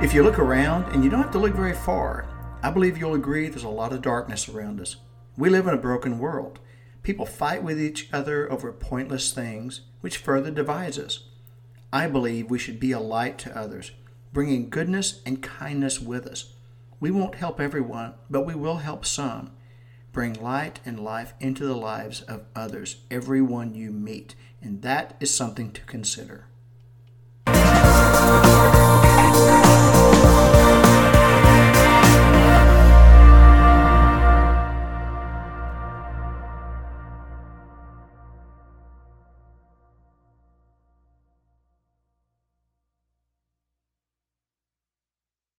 If you look around, and you don't have to look very far, I believe you'll agree there's a lot of darkness around us. We live in a broken world. People fight with each other over pointless things, which further divides us. I believe we should be a light to others, bringing goodness and kindness with us. We won't help everyone, but we will help some. Bring light and life into the lives of others, everyone you meet, and that is something to consider.